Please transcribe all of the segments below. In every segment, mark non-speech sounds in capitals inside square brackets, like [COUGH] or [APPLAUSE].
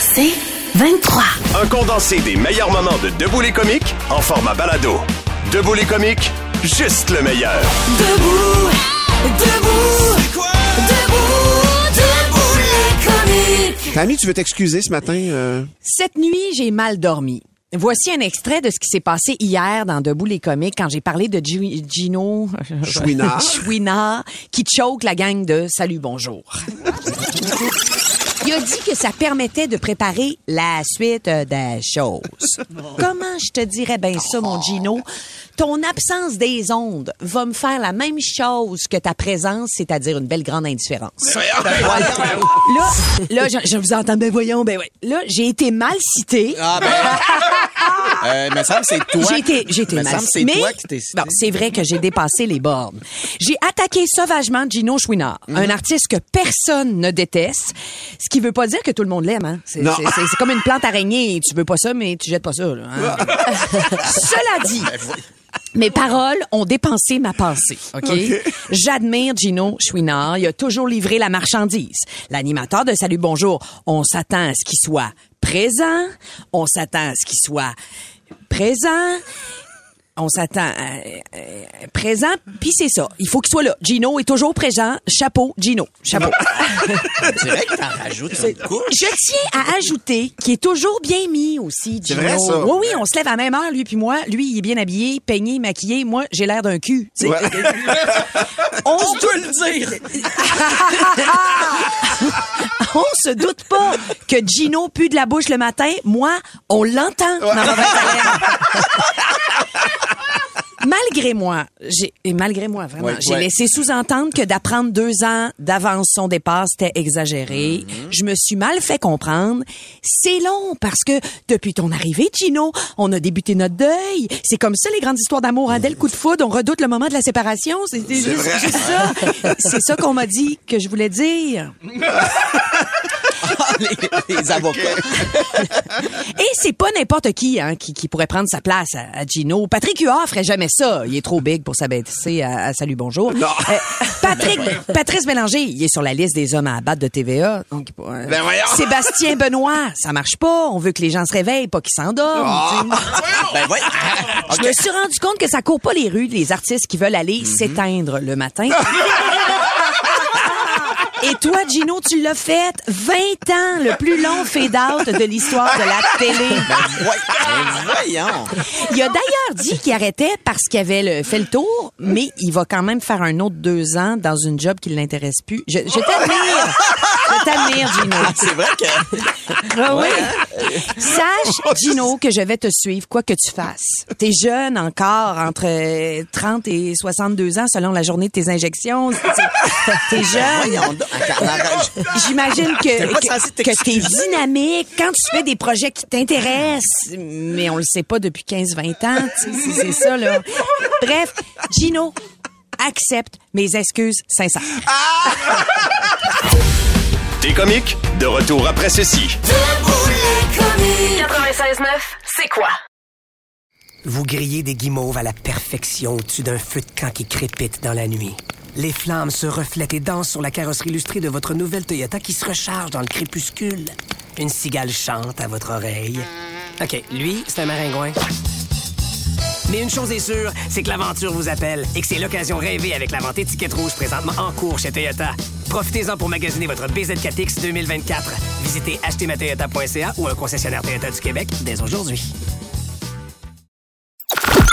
C'est 23. Un condensé des meilleurs moments de Debout les comiques en format balado. Debout les comiques, juste le meilleur. Debout, debout, debout, debout les comiques. Tammy, tu veux t'excuser ce matin? euh? Cette nuit, j'ai mal dormi. Voici un extrait de ce qui s'est passé hier dans Debout les comiques quand j'ai parlé de Gi- Gino Chouinard. [LAUGHS] Chouinard qui choke la gang de Salut Bonjour. [LAUGHS] Il a dit que ça permettait de préparer la suite euh, des choses. [LAUGHS] Comment je te dirais bien ça, mon Gino? Ton absence des ondes va me faire la même chose que ta présence, c'est-à-dire une belle grande indifférence. Là, là, je, je vous entends, ben voyons, ben ouais. Là, j'ai été mal citée. Ah ben. [LAUGHS] euh, me semble c'est toi. J'ai été, j'ai été me mal semble c'est Mais, toi qui t'es cité. bon, c'est vrai que j'ai dépassé les bornes. J'ai attaqué sauvagement Gino Chouinard, Mhm. un artiste que personne ne déteste, ce qui veut pas dire que tout le monde l'aime. Hein. C'est, Non. c'est- c'est- c'est comme une plante araignée, tu veux pas ça, mais tu jettes pas ça. là, hein. [LAUGHS] Cela dit, mes paroles ont dépensé ma pensée, OK? J'admire Gino Chouinard. Il a toujours livré la marchandise. L'animateur de Salut Bonjour, on s'attend à ce qu'il soit présent, on s'attend à ce qu'il soit présent, on s'attend à, euh, présent, puis c'est ça. Il faut qu'il soit là. Gino est toujours présent. Chapeau, Gino. Chapeau. [LAUGHS] On que t'en rajoutes une couche. Je tiens à ajouter qu'il est toujours bien mis aussi, Gino. vrai, ça? Oui, oui, on se lève à la même heure, lui puis moi. Lui, il est bien habillé, peigné, maquillé. Moi, j'ai l'air d'un cul. [LAUGHS] on, se doute, le dire. [LAUGHS] on se doute pas que Gino pue de la bouche le matin. Moi, on l'entend dans. [LAUGHS] Malgré moi, j'ai et malgré moi vraiment, Ouais, j'ai ouais. laissé sous-entendre que d'apprendre deux ans d'avance son départ c'était exagéré. Mm-hmm. Je me suis mal fait comprendre. C'est long parce que depuis ton arrivée, Gino, on a débuté notre deuil. C'est comme ça les grandes histoires d'amour. Hein? Dès le coup de foudre, on redoute le moment de la séparation. C'est c'est juste, juste ça. C'est ça qu'on m'a dit que je voulais dire. [LAUGHS] les, les avocats. Et c'est pas n'importe qui, hein, qui qui pourrait prendre sa place à, à Gino. Patrick Huard ferait jamais ça. Il est trop big pour s'abaisser à, à Salut Bonjour. Euh, Patrick, Patrice Bélanger, il est sur la liste des hommes à abattre de TVA. Donc, euh, Ben voyons. Sébastien Benoît, ça marche pas. On veut que les gens se réveillent, pas qu'ils s'endorment. sais. Ben ouais. Je me suis rendu compte que ça court pas les rues, les artistes qui veulent aller s'éteindre le matin. [LAUGHS] Et toi, Gino, tu l'as fait 20 ans, le plus long fade-out de l'histoire de la télé. Voyons. Il a d'ailleurs dit qu'il arrêtait parce qu'il avait le- fait le tour, mais il va quand même faire un autre deux ans dans une job qui l'intéresse plus. Je, je t'admire. Je t'admire, [LAUGHS] Gino. C'est vrai que. Ah oui. Sache, Gino, que je vais te suivre, quoi que tu fasses. T'es jeune encore, entre euh, 30 et 62 ans, selon la journée de tes injections. T'es- T'es jeune. J'imagine que, que, que t'es dynamique quand tu fais des projets qui t'intéressent, mais on le sait pas depuis 15-20 ans, c'est c'est ça, là. Bref, Gino, accepte mes excuses sincères. Comiques, de retour après ceci. Debout les comiques. 96.9, c'est quoi? Vous grillez des guimauves à la perfection au-dessus d'un feu de camp qui crépite dans la nuit. Les flammes se reflètent et dansent sur la carrosserie illustrée de votre nouvelle Toyota qui se recharge dans le crépuscule. Une cigale chante à votre oreille. OK, lui, c'est un maringouin. Mais une chose est sûre, c'est que l'aventure vous appelle et que c'est l'occasion rêvée avec la vente étiquette rouge présentement en cours chez Toyota. Profitez-en pour magasiner votre BZ4X 2024. Visitez achetermatoyota.ca ou un concessionnaire Toyota du Québec dès aujourd'hui.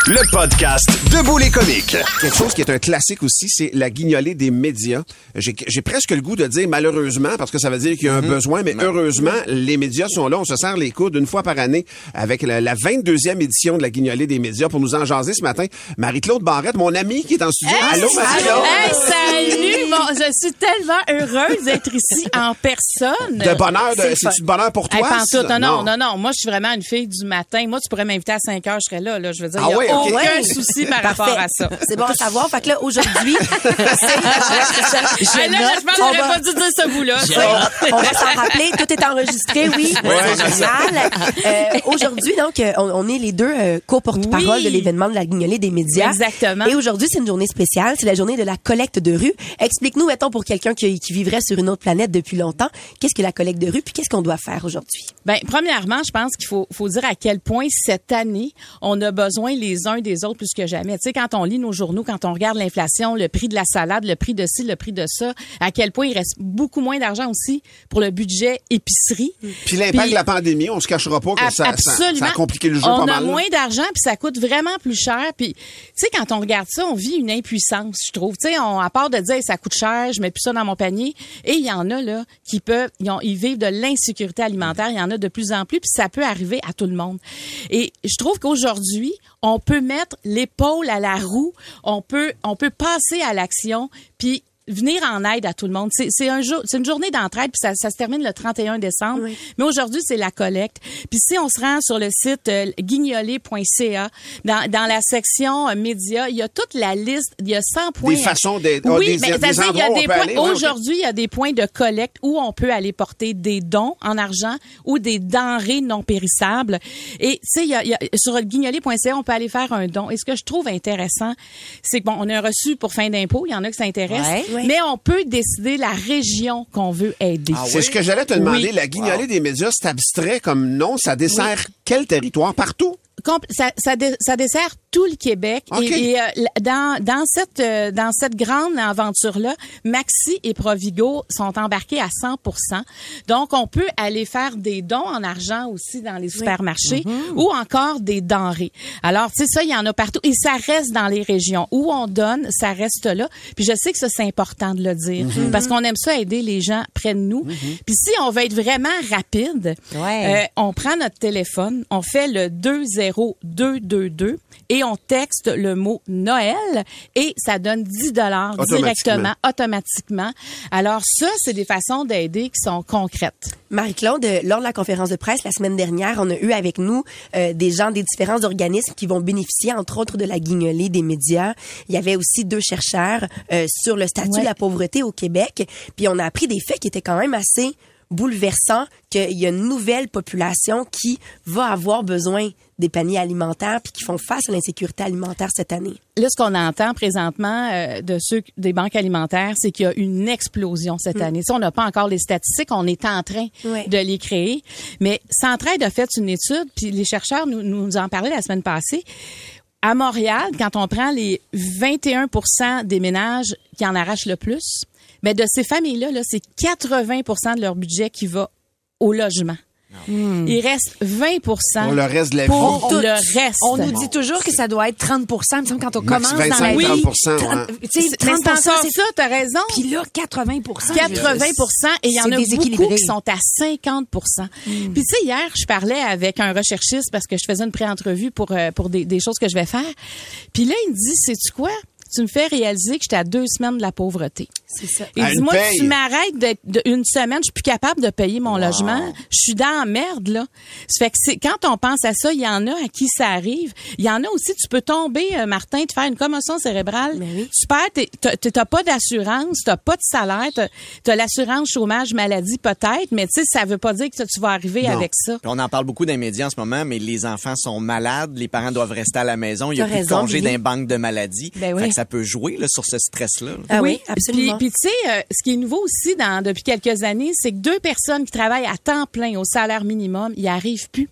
Le podcast Debout les comiques. Quelque chose qui est un classique aussi, c'est la guignolée des médias. J'ai j'ai presque le goût de dire malheureusement, parce que ça veut dire qu'il y a un besoin, mais heureusement, les médias sont là. On se serre les coudes une fois par année avec la, la 22e édition de la guignolée des médias. Pour nous en jaser ce matin, Marie-Claude Barrette, mon amie qui est en studio. Allô, Marie-Claude? Hey, salut! Bon, je suis tellement heureuse d'être ici en personne. De bonheur, de- C'est c'est-tu de bonheur pour toi, Hey, non, Non. non, non, Moi, je suis vraiment une fille du matin. Moi, tu pourrais m'inviter à 5 heures, je serais là. là. Je veux dire, Ah il a. aucun Ouais. souci par Parfait. rapport à ça. C'est bon à savoir. Fait que là, aujourd'hui, [LAUGHS] Ah, là, là, je pense va- pas dû dire ce bout-là. on va s'en rappeler. Tout est enregistré, oui. C'est génial. Euh, aujourd'hui, donc, euh, on, on est les deux euh, co-porte-parole Oui. de l'événement de la guignolée des médias. Exactement. Et aujourd'hui, c'est une journée spéciale. C'est la journée de la collecte de rue. Explique-nous, mettons, pour quelqu'un qui, qui vivrait sur une autre planète depuis longtemps, qu'est-ce que la collecte de rue, puis qu'est-ce qu'on doit faire aujourd'hui? Ben, premièrement, je pense qu'il faut, faut dire à quel point cette année, on a besoin les uns des autres plus que jamais. Tu sais, quand on lit nos journaux, quand on regarde l'inflation, le prix de la salade, le prix de ci, le prix de ça, à quel point il reste beaucoup moins d'argent aussi pour le budget épicerie. Puis l'impact de la pandémie, on se cachera pas que ça, ça, ça a compliqué le jeu on pas a mal. là. moins d'argent puis ça coûte vraiment plus cher. Puis tu sais quand on regarde ça, on vit une impuissance, je trouve. Tu sais, on à part de dire ça coûte cher, je mets plus ça dans mon panier. Et il y en a là qui peuvent, ils, ont- ils vivent de l'insécurité alimentaire. Il y en a de plus en plus puis ça peut arriver à tout le monde. Et je trouve qu'aujourd'hui, on peut mettre l'épaule à la roue. On peut, on peut passer à l'action puis venir en aide à tout le monde. C'est c'est un jour, c'est une journée d'entraide puis ça, ça se termine le 31 décembre. Mais aujourd'hui, c'est la collecte. Puis si on se rend sur le site euh, guignolé.ca dans, dans la section euh, médias, il y a toute la liste, il y a 100 points. façons d'aider- ah, Oui, des- mais des c'est-à-dire qu'il y a des points aller, ouais, ok. aujourd'hui, il y a des points de collecte où on peut aller porter des dons en argent ou des denrées non périssables. Et tu sais, il y a, il y a- sur le guignolé.ca, on peut aller faire un don. Et ce que je trouve intéressant, c'est que bon, on a un reçu pour fin d'impôt, il y en a qui s'intéressent, Ouais. Mais on peut décider la région qu'on veut aider. C'est ce que j'allais te demander. Oui. La guignolée des médias, c'est abstrait comme nom. Ça dessert quel territoire? Partout? Ça, ça, dé- ça dessert tout le Québec. OK. Et, et, euh, dans, dans, cette, euh, dans cette grande aventure-là, Maxi et Provigo sont embarqués à 100 Donc, on peut aller faire des dons en argent aussi dans les supermarchés ou encore des denrées. Alors, tu sais, ça, il y en a partout. Et ça reste dans les régions. Où on donne, ça reste là. Puis je sais que ça, c'est important de le dire. Parce qu'on aime ça aider les gens près de nous. Puis si on veut être vraiment rapide, Ouais. euh, on prend notre téléphone, on fait le 20222 et on texte le mot Noël et ça donne 10 dollars directement, automatiquement. Alors ça, c'est des façons d'aider qui sont concrètes. Marie-Claude, euh, lors de la conférence de presse la semaine dernière, on a eu avec nous euh, des gens des différents organismes qui vont bénéficier, entre autres, de la guignolée des médias. Il y avait aussi deux chercheurs euh, sur le statut Ouais. de la pauvreté au Québec. Puis on a appris des faits qui étaient quand même assez bouleversants, qu'il y a une nouvelle population qui va avoir besoin des paniers alimentaires puis qui font face à l'insécurité alimentaire cette année? Là, ce qu'on entend présentement euh, de ceux des banques alimentaires, c'est qu'il y a une explosion cette année. Ça, on n'a pas encore les statistiques, on est en train de les créer. Mais Centraide a fait une étude, puis les chercheurs nous, nous en parlaient la semaine passée. À Montréal, quand on prend les 21% des ménages qui en arrachent le plus, mais de ces familles-là, là, c'est 80% de leur budget qui va au logement. Il reste 20 Pour le reste de la pour vie. le reste. On nous dit toujours que ça doit être 30 Il me semble quand on Max commence dans la 25, vie. 30 ouais. 30, tu sais, Mais 30 c'est ça, t'as raison. Puis là, 80 80% et il y en a beaucoup qui sont à 50% Puis tu sais hier, je parlais avec un recherchiste parce que je faisais une pré-entrevue pour euh, pour des, des choses que je vais faire. Puis là, il me dit "C'est tu quoi? Tu me fais réaliser que j'étais à deux semaines de la pauvreté. C'est ça. Il À dit, une moi, paye. tu m'arrêtes d'être de- une semaine, je suis plus capable de payer mon logement. Je suis dans la merde, là. Ça fait que c'est, quand on pense à ça, il y en a à qui ça arrive. Il y en a aussi, tu peux tomber, euh, Martin, te faire une commotion cérébrale. Oui. Tu perds, t'as- pas d'assurance, t'as pas de salaire, t'as, t'as l'assurance chômage maladie peut-être, mais tu sais, ça veut pas dire que tu vas arriver Non. avec ça. On en parle beaucoup dans les médias en ce moment, mais les enfants sont malades, les parents doivent rester à la maison, il y a plus de raison, congés Billy. d'un banque de maladies. Ben oui. Fait que ça peut jouer là, sur ce stress-là. là. Ah oui, absolument. Puis, tu sais, euh, ce qui est nouveau aussi dans, depuis quelques années, c'est que deux personnes qui travaillent à temps plein au salaire minimum, ils arrivent plus.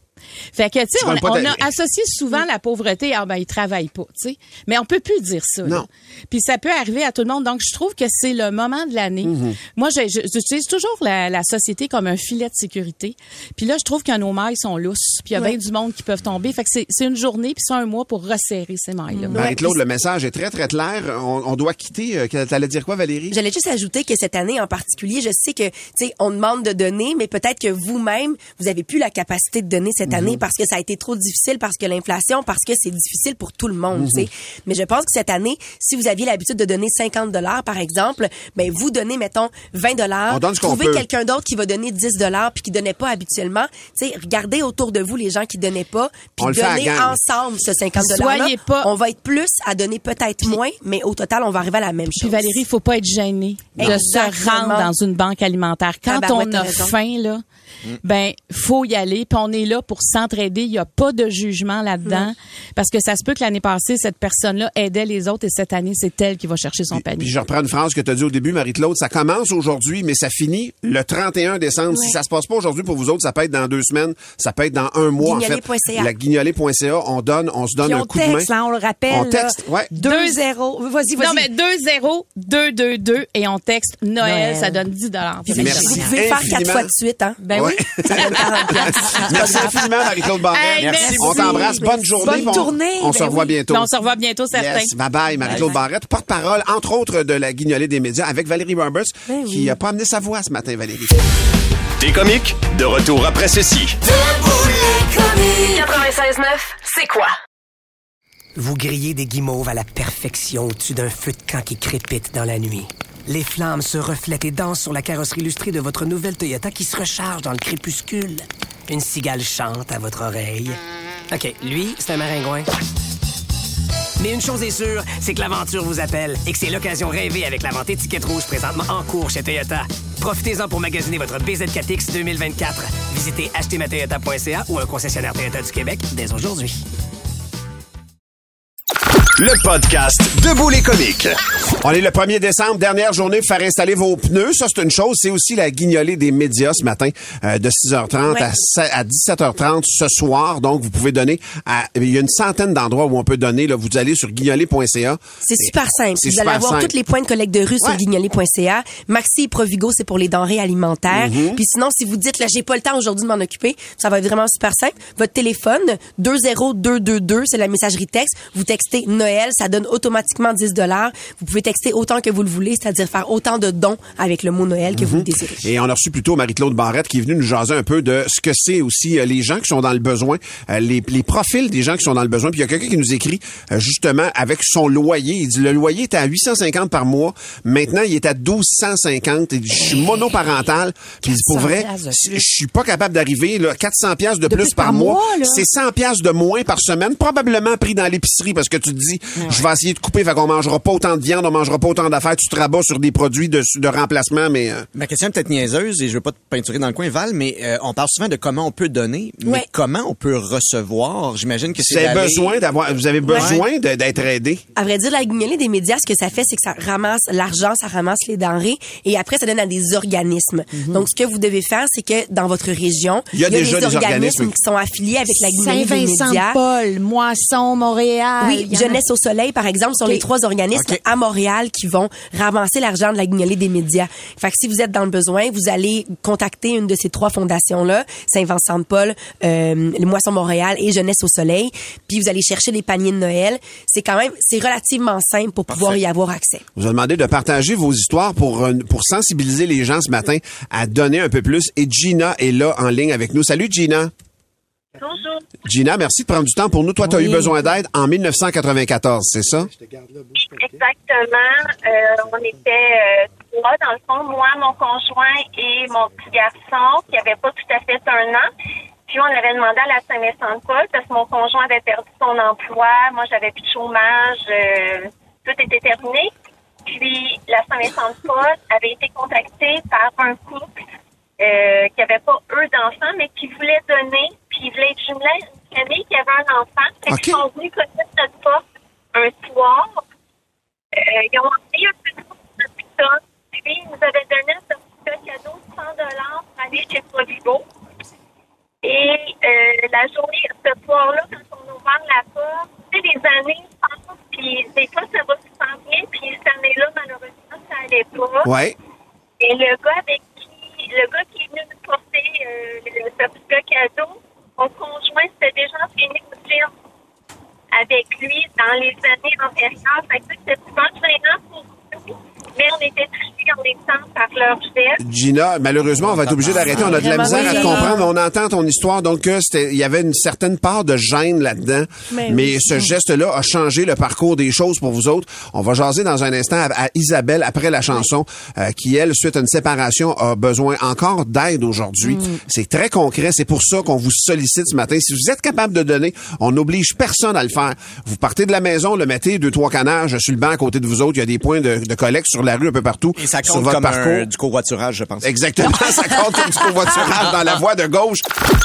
Fait que, tu sais, on, on a associé souvent la pauvreté, ah ben, ils travaillent pas, tu sais. Mais on peut plus dire ça. là. Non. Puis ça peut arriver à tout le monde. Donc, je trouve que c'est le moment de l'année. Mm-hmm. Moi, je- je- j'utilise toujours la, la société comme un filet de sécurité. Puis là, je trouve que nos mailles sont lousses. Puis il y a Ouais. bien du monde qui peuvent tomber. Fait que c'est c'est une journée, puis c'est un mois pour resserrer ces mailles-là. Marie-Claude, le message est très, très clair. On, on doit quitter. Euh, T'allais dire quoi, Valérie? J'allais juste ajouter que cette année en particulier, je sais que, tu sais, on demande de donner, mais peut-être que vous-même, vous avez plus la capacité de donner cette année parce que ça a été trop difficile, parce que l'inflation, parce que c'est difficile pour tout le monde, tu sais. Mais je pense que cette année, si vous aviez l'habitude de donner 50 dollars, par exemple, ben, vous donnez, mettons, 20 dollars. Trouvez quelqu'un d'autre qui va donner 10 dollars puis qui donnait pas habituellement. Tu sais, regardez autour de vous les gens qui donnaient pas puis donnez ensemble ce 50 dollars Soyez pas- On va être plus à donner peut-être moins, mais au total, on va arriver à la même chose. Puis Valérie, il faut pas être gêné de se rendre dans une banque alimentaire. Quand on a raison. faim, là, ben faut y aller. Puis on est là pour s'entraider. Il y a pas de jugement là-dedans. Parce que ça se peut que l'année passée, cette personne-là aidait les autres et cette année, c'est elle qui va chercher son panier. Puis je reprends une phrase que tu as dit au début, Marie-Claude. Ça commence aujourd'hui, mais ça finit le 31 décembre. Si ça se passe pas aujourd'hui pour vous autres, ça peut être dans deux semaines, ça peut être dans un mois. En fait, la guignolé.ca, on donne, on se donne Puis un on coup de main. texte, là, on le rappelle. On texte, ouais. 2-0. Vas-y, vas-y. Non, mais 2-0, 2-2-2 et on texte Noël, Noël. ça donne 10 dollars. Puis Merci. Vous pouvez faire quatre fois de suite, hein? Ben Ouais. oui. [LAUGHS] Ça donne 40 piastres. Merci infiniment, Marie-Claude Barrette. Hey, merci. On t'embrasse. Bonne journée. Bonne on- tournée. On se Ben revoit oui. bientôt. Puis on se revoit bientôt, certains. Yes, bye bye, Marie-Claude Barrette, porte-parole, entre autres, de la guignolée des médias, avec Valérie Roberts, Ben qui n'a pas amené sa voix ce matin, Valérie. Des comiques, de retour après ceci. 96.9, c'est quoi? Vous grillez des guimauves à la perfection au-dessus d'un feu de camp qui crépite dans la nuit. Les flammes se reflètent et dansent sur la carrosserie illustrée de votre nouvelle Toyota qui se recharge dans le crépuscule. Une cigale chante à votre oreille. OK, lui, c'est un maringouin. Mais une chose est sûre, c'est que l'aventure vous appelle et que c'est l'occasion rêvée avec la vente étiquette rouge présentement en cours chez Toyota. Profitez-en pour magasiner votre BZ4X 2024. Visitez achetezmatoyota.ca ou un concessionnaire Toyota du Québec dès aujourd'hui. Le podcast Debout les comiques. On est le 1er décembre, dernière journée pour faire installer vos pneus. Ça, c'est une chose. C'est aussi la guignolée des médias ce matin euh, de 6h30 à, se- à 17h30 ce soir. Donc, vous pouvez donner à... Il y a une centaine d'endroits où on peut donner. Là, vous allez sur guignolée.ca. C'est super simple. Vous super allez avoir tous les points de collecte de rue sur Ouais. guignolé.ca. Maxi et Provigo, c'est pour les denrées alimentaires. Mm-hmm. Puis sinon, si vous dites, là, j'ai pas le temps aujourd'hui de m'en occuper, ça va être vraiment super simple. Votre téléphone, 20222, c'est la messagerie texte. Vous textez Noël, ça donne automatiquement 10 dollars. Vous pouvez texter autant que vous le voulez, c'est-à-dire faire autant de dons avec le mot Noël que vous le désirez. Et on a reçu plutôt Marie-Claude Barrette qui est venue nous jaser un peu de ce que c'est aussi euh, les gens qui sont dans le besoin, euh, les, les profils des gens qui sont dans le besoin. Puis il y a quelqu'un qui nous écrit euh, justement avec son loyer. Il dit le loyer était à 850 par mois. Maintenant, il est à 1250. Il dit, je suis monoparental. Puis il dit pour 400 vrai, je suis pas capable d'arriver là 400 pièces de, plus, plus par, par mois. C'est 100 pièces de moins par semaine, probablement pris dans l'épicerie parce que tu te dis je vais essayer de couper fait qu'on mangera pas autant de viande, on mangera pas autant d'affaires, tu te rabats sur des produits de, de remplacement mais euh, Ma question est peut-être niaiseuse et je veux pas te peinturer dans le coin, Val, mais euh, on parle souvent de comment on peut donner, mais Ouais. comment on peut recevoir? J'imagine que c'est Vous avez d'aller- besoin d'avoir, vous avez besoin d'être aidé. À vrai dire, la guignolée des médias, ce que ça fait, c'est que ça ramasse l'argent, ça ramasse les denrées et après, ça donne à des organismes. Donc, ce que vous devez faire, c'est que dans votre région, Mhm. Il y a déjà des organismes. qui sont affiliés avec la guignolée des médias. Saint-Vincent-Paul, Moisson, Montréal. Oui, a- Jeunesse au Soleil, par exemple, sont les trois organismes à Montréal qui vont ramasser l'argent de la guignolée des médias. Fait que si vous êtes dans le besoin, vous allez contacter une de ces trois fondations-là, Saint-Vincent-de-Paul, euh, les Moissons Montréal et Jeunesse au Soleil, puis vous allez chercher des paniers de Noël. C'est quand même, c'est relativement simple pour pouvoir y avoir accès. Vous ai demandé de partager vos histoires pour, euh, pour sensibiliser les gens ce matin à donner un peu plus. Et Gina est là en ligne avec nous. Salut Gina. Bonjour. Gina, merci de prendre du temps pour nous. Toi, tu as eu besoin d'aide en 1994, c'est ça? Exactement. Euh, on était euh, trois, dans le fond, moi, mon conjoint et mon petit garçon, qui avait pas tout à fait un an. Puis on avait demandé à la Saint-Vincent-de-Paul parce que mon conjoint avait perdu son emploi, moi j'avais plus de chômage, euh, tout était terminé. Puis la Saint-Vincent-de-Paul avait été contactée par un couple euh, qui n'avait pas eux d'enfants, mais qui voulait donner, puis ils voulaient être jumelés, une famille qui avait un enfant. Fait OK. qu'ils sont venus cogner à notre porte un soir. Euh, ils ont envoyé un petit de pick-up, puis ils nous avaient donné un certificat cadeau de 100 pour aller chez Provigo. Et euh, la journée, ce soir-là, quand on a ouvert la porte, tu sais, les années passent, puis des fois, ça va super bien, puis cette année-là, malheureusement, ça allait pas. Ouais. Et le gars avec qui, le gars qui est venu nous porter euh, le certificat cadeau, mon conjoint, c'était déjà fini au film avec lui dans les années antérieures. Fait que c'était super gênant pour nous, mais on était touchés en étant par leur geste. Gina, malheureusement, on va être obligé d'arrêter. On a de la misère à te comprendre. On entend ton histoire. Donc, euh, il y avait une certaine part de gêne là-dedans. Mais Mais, oui. ce geste-là a changé le parcours des choses pour vous autres. On va jaser dans un instant à, à Isabelle après la chanson, euh, qui, elle, suite à une séparation, a besoin encore d'aide aujourd'hui. Mm. C'est très concret. C'est pour ça qu'on vous sollicite ce matin. Si vous êtes capable de donner, on n'oblige personne à le faire. Vous partez de la maison, le mettez deux, trois canages sur le banc à côté de vous autres. Il y a des points de, de collecte sur la rue un peu partout. Et ça sur compte votre comme parcours. un- du covoiturage, je pense. Exactement, ça compte comme du covoiturage dans la voie de gauche.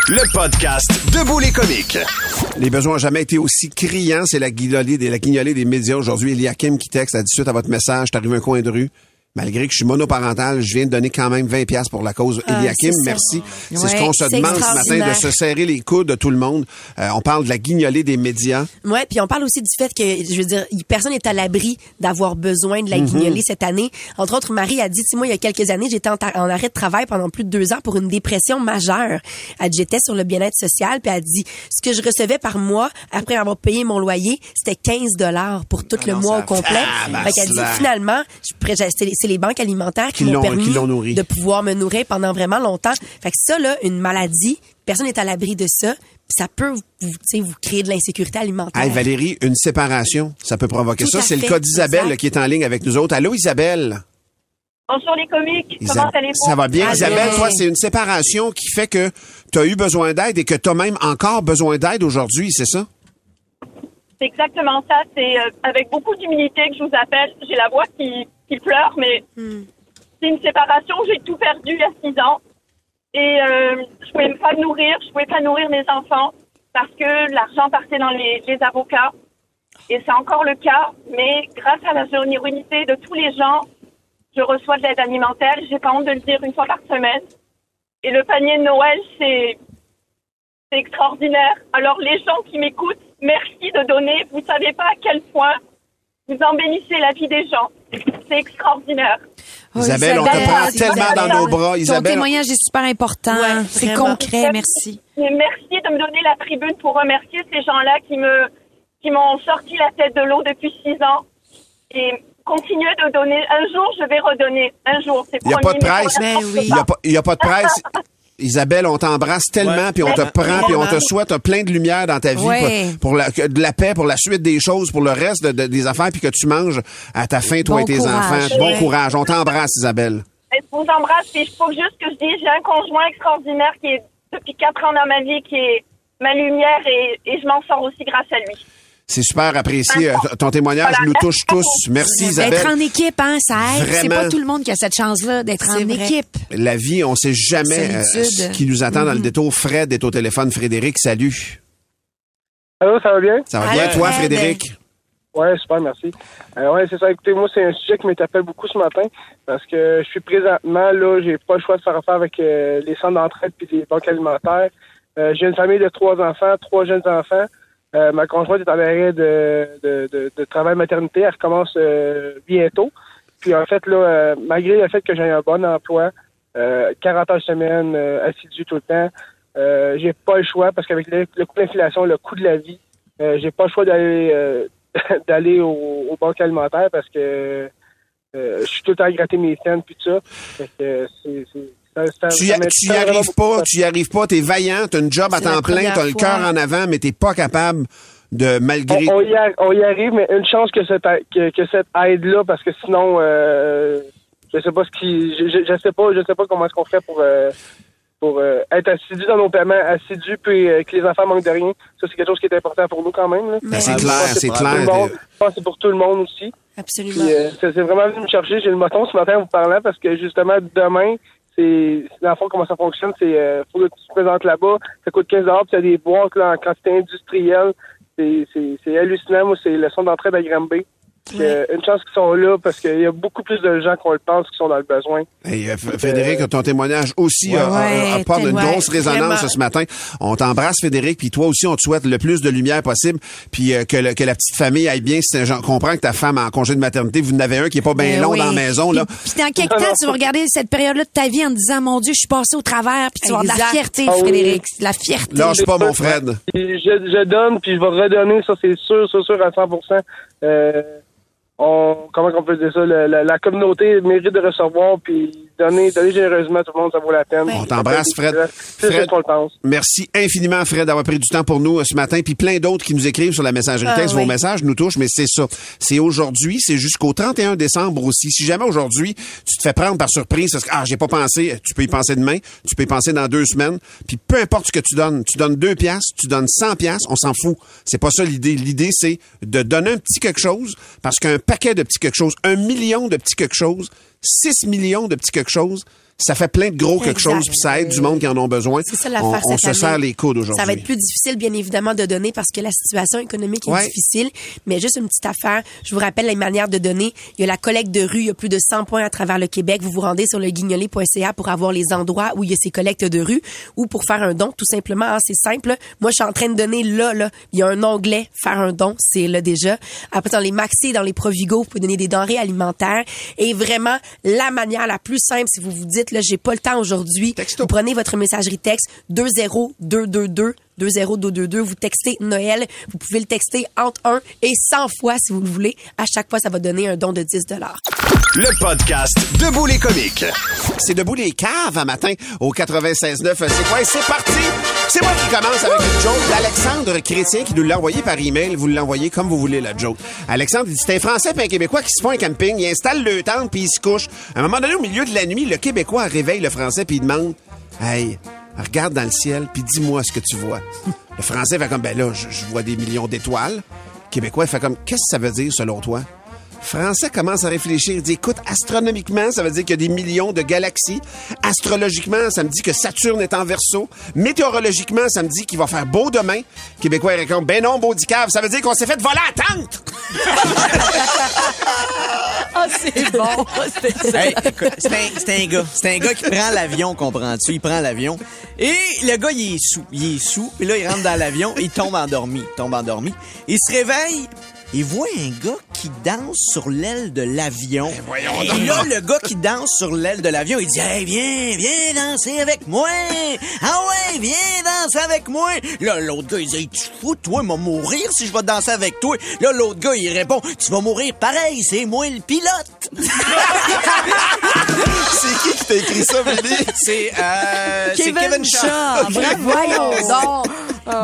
Le podcast Debout les comiques. Les besoins n'ont jamais été aussi criants. C'est la guignolée des, la guignolée des médias aujourd'hui. Il y a Kim qui texte, elle dit suite à votre message, t'arrives un coin de rue. Malgré que je suis monoparental, je viens de donner quand même 20 pièces pour la cause. Ah, Eliakim, merci. C'est Ouais, ce qu'on se demande ce matin, de se serrer les coudes de tout le monde. Euh, on parle de la guignolée des médias. Ouais, puis on parle aussi du fait que, je veux dire, personne n'est à l'abri d'avoir besoin de la Mhm. guignolée cette année. Entre autres, Marie a dit, moi, il y a quelques années, j'étais en, arrêt de travail pendant plus de deux ans pour une dépression majeure. Elle dit, j'étais sur le bien-être social, puis elle dit, ce que je recevais par mois, après avoir payé mon loyer, c'était 15 dollars pour tout le non, mois au complet. Fait qu'elle dit, finalement, c'est c'est les banques alimentaires qui, Qui l'ont- m'ont permis qui de pouvoir me nourrir pendant vraiment longtemps. Fait que ça, là, une maladie, personne n'est à l'abri de ça, ça peut vous, tu sais, vous créer de l'insécurité alimentaire. Hey, Valérie, une séparation, ça peut provoquer Tout ça. C'est le cas d'Isabelle qui est en ligne avec nous autres. Allô, Isabelle? Bonjour les comiques, Isa- comment allez-vous? Ça va bien. Isabelle, toi, c'est une séparation qui fait que tu as eu besoin d'aide et que tu as même encore besoin d'aide aujourd'hui, c'est ça? C'est exactement ça. C'est euh, avec beaucoup d'humilité que je vous appelle. J'ai la voix qui, qui pleure, mais c'est une séparation. J'ai tout perdu il y a six ans. Et euh, je pouvais pas me nourrir, je pouvais pas nourrir mes enfants parce que l'argent partait dans les, les avocats. Et c'est encore le cas. Mais grâce à la générosité de tous les gens, je reçois de l'aide alimentaire. J'ai pas honte de le dire une fois par semaine. Et le panier de Noël, c'est c'est extraordinaire. Alors les gens qui m'écoutent, merci de donner. Vous savez pas à quel point vous embellissez la vie des gens. C'est extraordinaire. Oh, Isabelle, on te prend tellement dans nos bras. Ton Isabelle, témoignage est super important. Ouais, c'est concret, merci. Merci de me donner la tribune pour remercier ces gens-là qui me qui m'ont sorti la tête de l'eau depuis six ans. Et continuez de donner. Un jour, je vais redonner. Un jour, c'est il n'y a pas de presse. Il n'y a, a pas [LAUGHS] de presse. Isabelle, on t'embrasse tellement, puis on te prend, puis on te souhaite plein de lumière dans ta vie Ouais. pour, pour la, que- de la paix, pour la suite des choses, pour le reste de- de- des affaires, puis que tu manges à ta faim, toi Bon et tes courage. enfants. Bon Ouais. courage. On t'embrasse, Isabelle. Je vous embrasse. Puis il faut juste que je dise, j'ai un conjoint extraordinaire qui est depuis quatre ans dans ma vie, qui est ma lumière et, et je m'en sors aussi grâce à lui. C'est super apprécié. Euh, Ton témoignage nous touche tous. Merci, Isabelle. D'être en équipe, hein, ça aide. C'est Vraiment. pas tout le monde qui a cette chance-là d'être en vrai. équipe. La vie, on sait jamais euh, ce qui nous attend dans le détour. Fred est au téléphone. Frédéric, salut. Allô, ça va bien? Ça va bien, toi, Fred. Frédéric? Ouais, super, merci. Euh, ouais, c'est ça. Écoutez, moi, c'est un sujet qui m'interpelle beaucoup ce matin parce que je suis présentement, là, j'ai pas le choix de faire affaire avec euh, les centres d'entraide puis les banques alimentaires. Euh, j'ai une famille de trois enfants, trois jeunes enfants. Euh, ma conjointe est en arrêt de, de, de, travail maternité. Elle recommence euh, bientôt. Puis en fait, là, euh, malgré le fait que j'ai un bon emploi, euh, 40 heures semaine, assidu tout le temps, j'ai pas le choix parce qu'avec le, le coût de l'inflation, le coût de la vie, j'ai pas le choix d'aller [LAUGHS] d'aller au, aux banques alimentaires parce que je suis tout le temps à gratter mes scènes puis tout ça. C'est, ça, Tu y, ça tu y arrives pas, tu y arrives pas, t'es vaillant, t'as une job à temps plein, t'as le cœur en avant, mais t'es pas capable de, malgré... On, on y a- on y arrive, mais une chance que cette, que, que cette aide-là, parce que sinon, euh, je sais pas ce qui, je, je, je sais pas, je sais pas comment est-ce qu'on ferait pour, euh, pour euh, être assidu dans nos paiements, assidu puis euh, que les enfants manquent de rien. Ça, c'est quelque chose qui est important pour nous quand même. Ben, c'est Je clair, pense que c'est pour tout le clair. monde. Je pense que c'est pour tout le monde aussi. Absolument. Puis, euh, c'est c'est vraiment venu me chercher. J'ai le moton ce matin en vous parlant parce que justement, demain, c'est dans le fond, comment ça fonctionne, c'est euh, faut que tu te présentes là-bas, ça coûte 15 puis tu as des boîtes là, en quantité industrielle. C'est- hallucinant. Moi, c'est le son d'entrée à Granby. Que une chance qu'ils sont là parce qu'il y a beaucoup plus de gens qu'on le pense qui sont dans le besoin. Hey, euh, F- Frédéric, ton témoignage aussi Ouais. a, a- a- Ouais, apporte une grosse résonance vraiment. ce matin. On t'embrasse, Frédéric, puis toi aussi, on te souhaite le plus de lumière possible, puis euh, que, le- que la petite famille aille bien. C'est- J'en comprends que ta femme en congé de maternité, vous en avez un qui est pas bien Ben long oui. dans la maison. là. Puis, puis dans quelques temps, tu vas regarder cette période-là de ta vie en te disant, mon Dieu, je suis passé au travers, puis tu vas avoir de la fierté, Ah oui. Frédéric. La fierté. Lâche pas, mon Fred. Je, je donne, puis je vais redonner, ça c'est sûr, sûr, sûr à 100 euh, on, Comment on peut dire ça? le- la, la communauté mérite de recevoir, puis donner, donner généreusement à tout le monde, ça vaut la peine. On t'embrasse, Fred. C'est Fred. le pense. Merci infiniment, Fred, d'avoir pris du temps pour nous euh, ce matin, puis plein d'autres qui nous écrivent sur la messagerie Ah, texte. oui. Vos messages nous touchent, mais c'est ça. C'est aujourd'hui, c'est jusqu'au 31 décembre aussi. Si jamais aujourd'hui, tu te fais prendre par surprise parce que, ah, j'ai pas pensé, tu peux y penser demain, tu peux y penser dans deux semaines, puis peu importe ce que tu donnes, tu donnes deux piastres, tu donnes 100 piastres, on s'en fout. C'est pas ça l'idée. L'idée, c'est de donner un petit quelque chose, parce qu'un paquet de petits quelque chose, un million de petits quelque chose, 6 millions de petits quelque chose, ça fait plein de gros quelque chose, puis ça aide du monde qui en ont besoin. C'est ça on l'affaire on se serre les coudes aujourd'hui. Ça va être plus difficile, bien évidemment, de donner parce que la situation économique est Ouais. difficile. Mais juste une petite affaire. Je vous rappelle les manières de donner. Il y a la collecte de rue. Il y a plus de 100 points à travers le Québec. Vous vous rendez sur le guignolé.ca pour avoir les endroits où il y a ces collectes de rue ou pour faire un don. Tout simplement, hein, c'est simple. Moi, je suis en train de donner là, là. Il y a un onglet faire un don. C'est là déjà. Après, dans les Maxi, dans les Provigo, vous pouvez donner des denrées alimentaires. Et vraiment, la manière la plus simple, si vous vous dites, là, j'ai pas le temps aujourd'hui. Vous prenez votre messagerie texte 20222 20222, vous textez Noël, vous pouvez le texter entre 1 et 100 fois si vous le voulez. À chaque fois, ça va donner un don de 10 Le podcast Debout les comiques. C'est debout les caves un matin au 96.9. C'est quoi? Et C'est parti! C'est moi qui commence avec une joke d'Alexandre Chrétien qui nous l'a envoyé par email. Vous l'envoyez comme vous voulez, la joke. Alexandre, dit, c'est un Français et un Québécois qui se font un camping. Il installe le tente puis il se couche. À un moment donné, au milieu de la nuit, le Québécois réveille le Français puis il demande, Hey, regarde dans le ciel puis dis-moi ce que tu vois. Le Français fait comme, ben là, je, vois des millions d'étoiles. Le Québécois, fait comme, qu'est-ce que ça veut dire selon toi? Français commence à réfléchir. Il dit, écoute, astronomiquement, ça veut dire qu'il y a des millions de galaxies. Astrologiquement, ça me dit que Saturne est en verso. Météorologiquement, ça me dit qu'il va faire beau demain. Québécois, il répond, ben non, beau cave, ça veut dire qu'on s'est fait voler à tente. [LAUGHS] Ah, c'est bon. [LAUGHS] Hey, un, c'est un gars. C'est un gars qui prend l'avion, comprends-tu? Il prend l'avion. Et le gars, il est sous. Il est sous. Puis là, il rentre dans l'avion. Il tombe endormi. Il tombe endormi. Il se réveille. Il voit un gars qui danse sur l'aile de l'avion. Et là, le gars qui danse sur l'aile de l'avion, il dit Hey, viens, viens danser avec moi. Ah ouais, viens danser avec moi. Là, l'autre gars, il dit tu fous, toi, il va mourir si je vais danser avec toi. Là, l'autre gars, il répond Tu vas mourir pareil, c'est moi le pilote. [LAUGHS] c'est qui qui t'a écrit ça, Billy? C'est euh, Kevin Kevin Shaw. Shaw. Ok. Bravo. Voyons donc.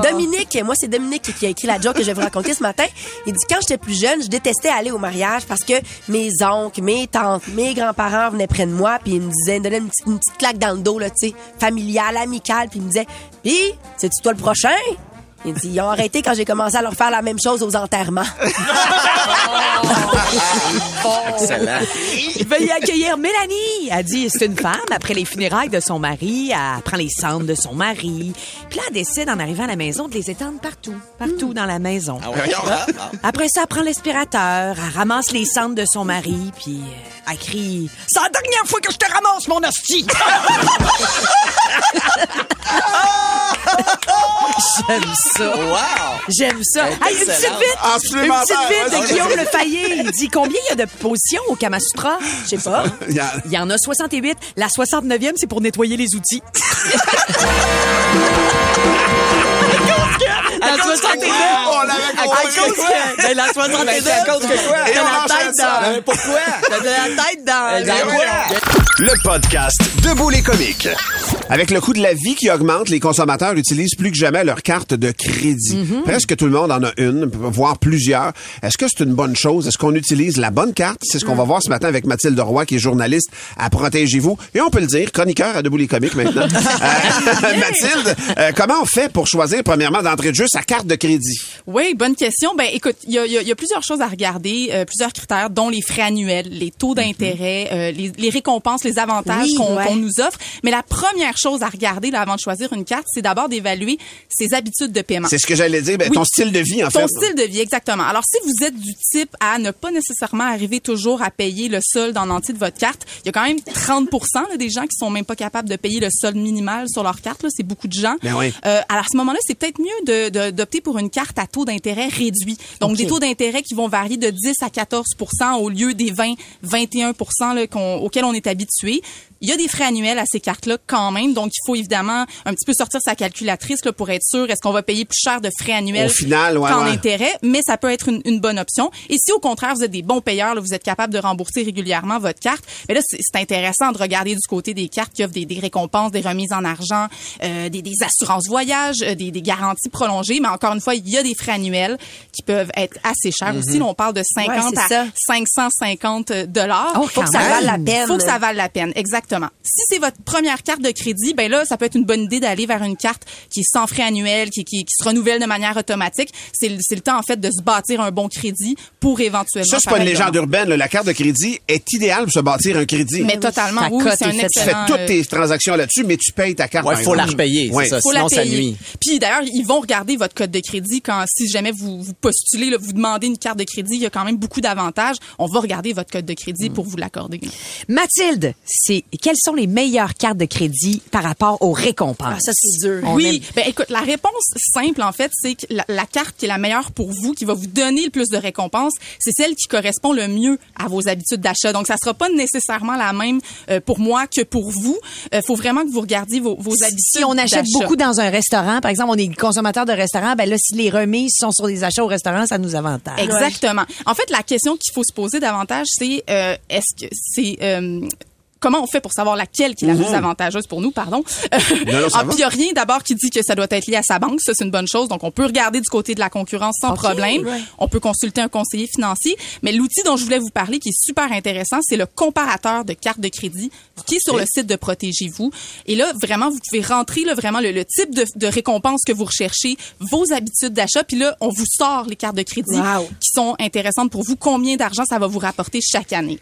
Dominique, moi c'est Dominique qui a écrit la joke que je vais vous raconter ce matin. Il dit quand j'étais plus jeune, je détestais aller au mariage parce que mes oncles, mes tantes, mes grands-parents venaient près de moi puis ils me disaient, ils donnaient une petite, claque dans le dos là, tu sais, familiale, amicale, puis ils me disaient, "Puis, c'est-tu toi le prochain il dit, ils ont arrêté quand j'ai commencé à leur faire la même chose aux enterrements. [LAUGHS] Excellent. Veuillez accueillir Mélanie. Elle dit, c'est une femme. Après les funérailles de son mari, elle prend les cendres de son mari. Puis là, elle décide, en arrivant à la maison, de les étendre partout. Partout dans la maison. Ah ah. Après ça, elle prend l'aspirateur, elle ramasse les cendres de son mari, puis euh, elle crie « C'est la dernière fois que je te ramasse, mon hostie! [LAUGHS] » [LAUGHS] J'aime ça. Wow! J'aime ça. Hey, une petite vite! Une petite vite de Guillaume vrai. Le Fayet. Il dit combien il y a de positions au Kamasutra? Je sais pas. [LAUGHS] Il y en a 68. La 69e, c'est pour nettoyer les outils. La 62. On l'avait compris. Ben, la 62. Ben, c'est à cause que quoi? T'as Et on la tête dans. Pourquoi? T'as de la tête dans. Le podcast Debout les comiques. Avec le coût de la vie qui augmente, les consommateurs utilisent plus que jamais leur carte de crédit. Mhm. Presque tout le monde en a une, voire plusieurs. Est-ce que c'est une bonne chose? Est-ce qu'on utilise la bonne carte? C'est ce qu'on Mm. va voir ce matin avec Mathilde Roy, qui est journaliste à Protégez-vous. Et on peut le dire, chroniqueur à Debout les comiques maintenant. [LAUGHS] Euh, [LAUGHS] Mathilde, euh, comment on fait pour choisir, premièrement, d'entrée de jeu, sa carte de crédit? Oui, bonne question. Ben, écoute, il y a, il y a- il y a plusieurs choses à regarder, euh, plusieurs critères, dont les frais annuels, les taux d'intérêt, euh, les, les récompenses, les avantages Oui, qu'on ouais. qu'on nous offre. Mais la première chose à regarder là, avant de choisir une carte, c'est d'abord d'évaluer ses habitudes de paiement. C'est ce que j'allais dire. Ben, Oui. Ton style de vie, en Ton fait. style de vie, exactement. Alors, si vous êtes du type à ne pas nécessairement arriver toujours à payer le solde en entier de votre carte, il y a quand même 30 là, des gens qui sont même pas capables de payer le solde minimal sur leur carte. C'est beaucoup de gens. Ben oui. Euh, alors, à ce moment-là, c'est peut-être mieux de- d'opter pour une carte à taux d'intérêt réduit. Donc, des taux d'intérêt qui vont varier de 10 à 14 au lieu des 20, 21 là, qu'on- auxquels on est habitué. Il y a des frais annuels à ces cartes-là quand même, donc il faut évidemment un petit peu sortir sa calculatrice là, pour être sûr est-ce qu'on va payer plus cher de frais annuels Au final, ouais, qu'en ouais. intérêt, mais ça peut être une, une bonne option. Et si au contraire vous êtes des bons payeurs, là, vous êtes capable de rembourser régulièrement votre carte, mais là c'est intéressant de regarder du côté des cartes qui offrent des, des récompenses, des remises en argent, euh, des, des assurances voyage, euh, des, des garanties prolongées. Mais encore une fois, il y a des frais annuels qui peuvent être assez chers Mhm. aussi. Là, on parle de 50 Ouais, à ça. 550 dollars. Oh, Faut que ça vale la peine. Faut que ça vale la peine, exactement. Si c'est votre première carte de crédit, ben là, ça peut être une bonne idée d'aller vers une carte qui est sans frais annuels, qui, qui, qui se renouvelle de manière automatique. C'est le, temps, en fait, de se bâtir un bon crédit pour éventuellement... Ça, c'est pas une légende urbaine. là. La carte de crédit est idéale pour se bâtir un crédit. Mais totalement, Ta oui, c'est un. Tu fais toutes euh, tes transactions là-dessus, mais tu payes ta carte. Ouais, faut la repayer, Ouais. ça. faut Sinon, la ça nuit. Puis d'ailleurs, ils vont regarder votre code de crédit quand si jamais vous, vous postulez, là, vous demandez une carte de crédit, il y a quand même beaucoup d'avantages. On va regarder votre code de crédit pour vous l'accorder. Mathilde, c'est quelles sont les meilleures cartes de crédit par rapport aux récompenses? Ah, ça, c'est dur. On oui, aime- ben écoute, la réponse simple en fait, c'est que la, la carte qui est la meilleure pour vous, qui va vous donner le plus de récompenses, c'est celle qui correspond le mieux à vos habitudes d'achat. Donc ça sera pas nécessairement la même euh, pour moi que pour vous. Euh, faut vraiment que vous regardiez vos, vos habitudes. Si on achète beaucoup dans un restaurant, par exemple, on est consommateur de restaurant, ben là, si les remises sont sur des achats au restaurant, ça nous avantage. Exactement. En fait, la question qu'il faut se poser davantage, c'est euh, est-ce que c'est euh, Comment on fait pour savoir laquelle qui est la plus Mhm. avantageuse pour nous, pardon? Non, non, ça Ah, puis il y a rien d'abord qui dit que ça doit être lié à sa banque. Ça, c'est une bonne chose. Donc, on peut regarder du côté de la concurrence sans problème. ouais. On peut consulter un conseiller financier. Mais l'outil dont je voulais vous parler, qui est super intéressant, c'est le comparateur de cartes de crédit qui est sur le site de Protégez-vous. Et là, vraiment, vous pouvez rentrer là, vraiment le, le type de, de récompense que vous recherchez, vos habitudes d'achat. Puis là, on vous sort les cartes de crédit Wow. qui sont intéressantes pour vous. Combien d'argent ça va vous rapporter chaque année?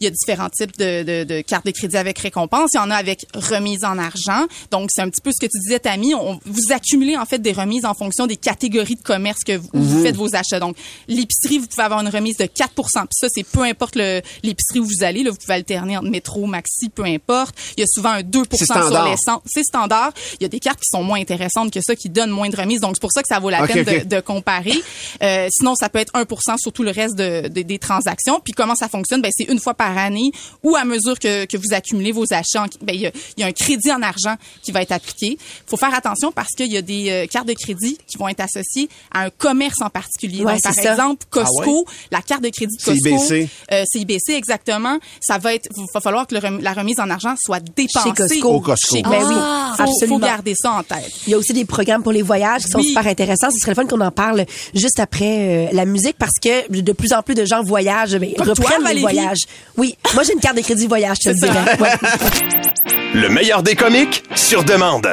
Il y a différents types de, de, de cartes de crédit avec récompense. Il y en a avec remise en argent. Donc, c'est un petit peu ce que tu disais, Tammy. On, vous accumulez en fait des remises en fonction des catégories de commerce que vous, Mhm. faites vos achats. Donc, l'épicerie, vous pouvez avoir une remise de 4 Puis ça, c'est peu importe l'épicerie où vous allez. Là, vous pouvez alterner entre métro, maxi, peu importe. Il y a souvent un 2 C'est sur standard. l'essence. C'est standard. Il y a des cartes qui sont moins intéressantes que ça, qui donnent moins de remises. Donc, c'est pour ça que ça vaut la peine de, de comparer. Euh, sinon, ça peut être 1% sur tout le reste de, de- des transactions. Puis comment ça fonctionne? Ben, c'est une fois par année ou à mesure que, que vous accumulez vos achats. en- Ben, il y, a, il y a un crédit en argent qui va être appliqué. faut faire attention parce qu'il y a des euh, cartes de crédit qui vont être associées à un commerce en particulier. Ouais, Donc, par c'est ça. exemple, Costco, Ah la carte de crédit de Costco, CIBC. euh, CIBC exactement, ça va être, va falloir que le la remise en argent soit dépensée Costco. Au Costco. chez Ben oui, Faut- absolument. Faut garder ça en tête. Il y a aussi des programmes pour les voyages qui sont Oui. super intéressants. Ce serait le fun qu'on en parle juste après euh, la musique parce que de plus en plus de gens voyagent, Comme toi, reprennent les voyages. Oui, moi j'ai une carte de crédit voyage, je te le C'est ça. dirais. Ouais. Le meilleur des comiques sur demande.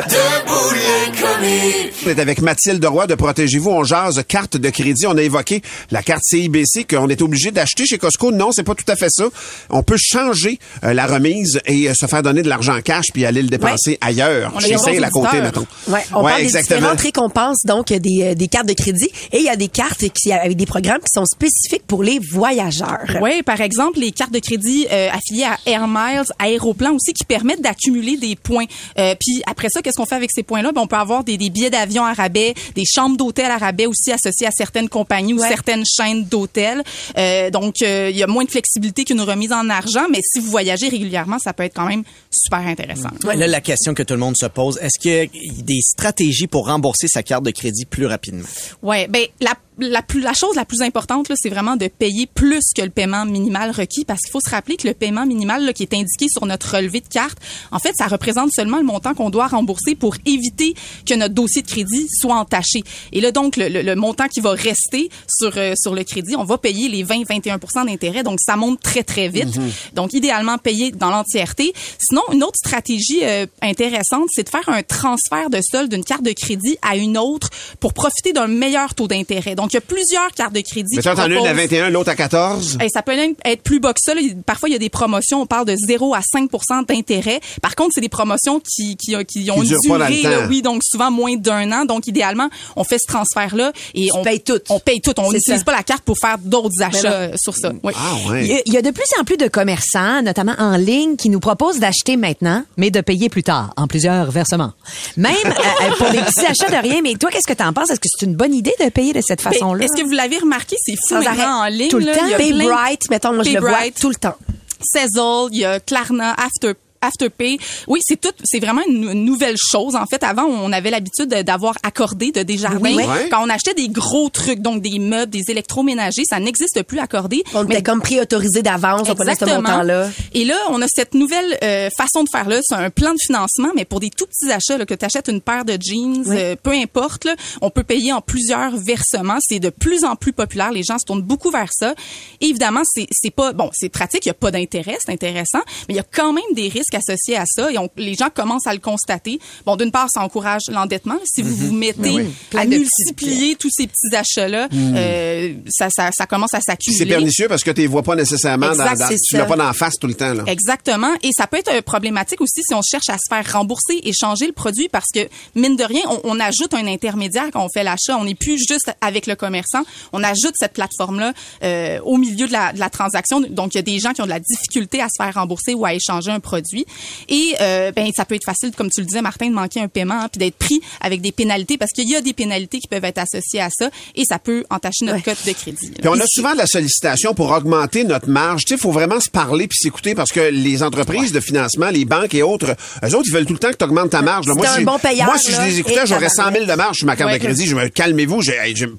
On est avec Mathilde Roy de Protégez-vous. On jase carte de crédit. On a évoqué la carte CIBC qu'on est obligé d'acheter chez Costco. Non, c'est pas tout à fait ça. On peut changer euh, la remise et euh, se faire donner de l'argent en cash puis aller le dépenser ailleurs. On Chez des Saint à côté, mettons. Ouais, on parle des exactement. différentes récompenses, donc des, euh, des cartes de crédit. Et il y a des cartes qui, avec des programmes qui sont spécifiques pour les voyageurs. Oui, par exemple, les cartes de crédit euh, affiliées à Air Miles, Aéroplan aussi, qui permettent d'accumuler des points. Euh, puis après ça, qu'est-ce qu'on fait avec ces points-là? Ben, on peut avoir des, des billets d'avion à rabais, des chambres d'hôtel à rabais aussi associées à certaines compagnies ou certaines chaînes d'hôtels. Euh, donc, euh, il y a moins de flexibilité qu'une remise en argent, mais si vous voyagez régulièrement, ça peut être quand même super intéressant. Là, la question que tout le monde se pose, est-ce qu'il y a des stratégies pour rembourser sa carte de crédit plus rapidement? Ouais, ben la la plus la chose la plus importante là, c'est vraiment de payer plus que le paiement minimal requis parce qu'il faut se rappeler que le paiement minimal là, qui est indiqué sur notre relevé de carte, en fait, ça représente seulement le montant qu'on doit rembourser pour éviter que notre dossier de crédit soit entaché. Et là donc le, le- le montant qui va rester sur euh, sur le crédit, on va payer les 20 21% d'intérêt donc ça monte très très vite. Donc idéalement payer dans l'entièreté. Sinon, une autre stratégie euh, intéressante, c'est de faire un transfert de solde d'une carte de crédit à une autre pour profiter d'un meilleur taux d'intérêt. Donc Donc, il y a plusieurs cartes de crédit. Mais t'en as une à proposent- 21, l'autre à 14. Hey, ça peut même être plus bas que ça. là. Parfois, il y a des promotions. On parle de 0 à 5% d'intérêt. Par contre, c'est des promotions qui, qui, qui ont Qui une durée, là, oui, donc souvent moins d'un an. Donc, idéalement, on fait ce transfert-là et on paye tout. On paye tout. On C'est n'utilise ça. pas la carte pour faire d'autres achats euh, sur ça. Oui. Il y a- il y a de plus en plus de commerçants, notamment en ligne, qui nous proposent d'acheter maintenant, mais de payer plus tard, en plusieurs versements. Même [LAUGHS] euh, pour des petits achats de rien. Mais toi, qu'est-ce que t'en penses? Est-ce que c'est une bonne idée de payer de cette Ben, façon-là? Est-ce que vous l'avez remarqué? C'est fou maintenant en ligne. Tout le là. temps. Pay Bright, mettons, moi, je Pay le vois Bright. tout le temps. Sezzle, il y a Klarna, After Afterpay. Oui, c'est tout, c'est vraiment une, nouvelle chose. En fait, avant, on avait l'habitude de- d'avoir accordé de Desjardins. Oui. Ouais. Quand on achetait des gros trucs, donc des meubles, des électroménagers, ça n'existe plus accordé. On était comme préautorisé d'avance, on connaît ce Exactement. montant-là. Et là, on a cette nouvelle euh, façon de faire là, c'est un plan de financement, mais pour des tout petits achats, là, que tu achètes une paire de jeans, euh, peu importe, là, on peut payer en plusieurs versements. C'est de plus en plus populaire. Les gens se tournent beaucoup vers ça. Et évidemment, c'est c'est pas bon, c'est pratique. Il y a pas d'intérêt, c'est intéressant, mais il y a quand même des risques associés à ça. Et on- les gens commencent à le constater. Bon, d'une part, ça encourage l'endettement. Si vous vous mettez Ben oui. à multiplier tous ces petits achats-là, Mhm. euh, ça, ça, ça commence à s'accumuler. c'est pernicieux parce que tu les vois pas nécessairement dans, Exact, dans- c'est tu l'as pas d'en face tout le temps, là. Exactement. Et ça peut être euh, problématique aussi si on cherche à se faire rembourser et changer le produit parce que, mine de rien, on, on ajoute un intermédiaire quand on fait l'achat. On n'est plus juste avec le commerçant. On ajoute cette plateforme-là euh, au milieu de la, de la transaction. Donc, il y a des gens qui ont de la difficulté à se faire rembourser ou à échanger un produit. Et euh, ben, ça peut être facile, comme tu le disais, Martin, de manquer un paiement hein, puis d'être pris avec des pénalités parce qu'il y a des pénalités qui peuvent être associées à ça et ça peut entacher notre cote de crédit. Puis on a souvent de la sollicitation pour augmenter notre marge. Tu sais, il faut vraiment se parler puis s'écouter parce que les entreprises de financement, les banques et autres, eux autres, ils veulent tout le temps que tu augmentes ta marge. là. Moi, C'est un si- bon payeur, moi, si je les écoutais, j'aurais 100 000 de marge sur ma carte Ouais. de crédit. Je me calmez-vous.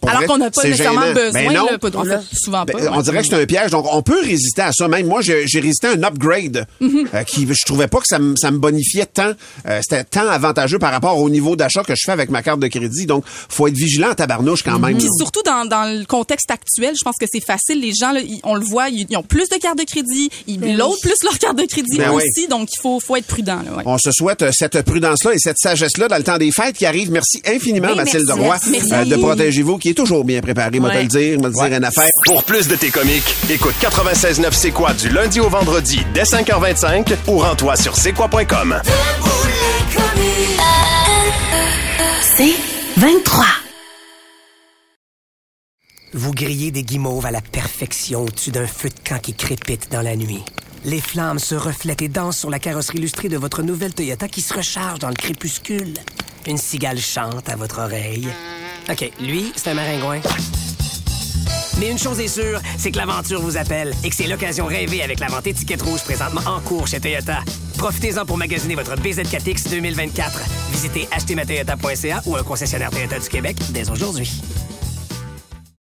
Alors qu'on n'a pas nécessairement gênant. besoin, Ben non. là, pas- en fait, souvent pas. Ben, on dirait que c'est un piège. Donc, on peut résister à ça. Même moi, j'ai j'ai résisté à un upgrade Mhm. euh, qui, je trouvais pas que ça, me- ça me bonifiait tant. euh, C'était tant avantageux par rapport au niveau d'achat que je fais avec ma carte de crédit. Donc, faut être vigilant à tabarnouche quand même. Puis surtout dans, dans le contexte actuel, je pense que c'est facile. Les gens, là, ils- on le voit, ils, ils ont plus de cartes de crédit, ils Ben loadent plus leur carte de crédit Ben oui. aussi, donc il faut, faut être prudent. Là, ouais. On se souhaite euh, cette prudence-là et cette sagesse-là dans le temps des fêtes qui arrive. Merci infiniment, Oui, Mathilde merci. Roy, Merci. euh, de Protégez-vous, qui est toujours bien préparé, moi te Ouais. le dire, moi te dire une affaire. Pour plus de tes comiques, écoute 96.9 C'est quoi du lundi au vendredi dès 5h25 ou sur c'est quoi.com. C'est 23. Vous grillez des guimauves à la perfection au-dessus d'un feu de camp qui crépite dans la nuit. Les flammes se reflètent et dansent sur la carrosserie illustrée de votre nouvelle Toyota qui se recharge dans le crépuscule. Une cigale chante à votre oreille. OK, lui, c'est un maringouin. Mais une chose est sûre, c'est que l'aventure vous appelle et que c'est l'occasion rêvée avec la vente étiquette rouge présentement en cours chez Toyota. Profitez-en pour magasiner votre BZ4X 2024. Visitez achetermatoyota.ca ou un concessionnaire Toyota du Québec dès aujourd'hui.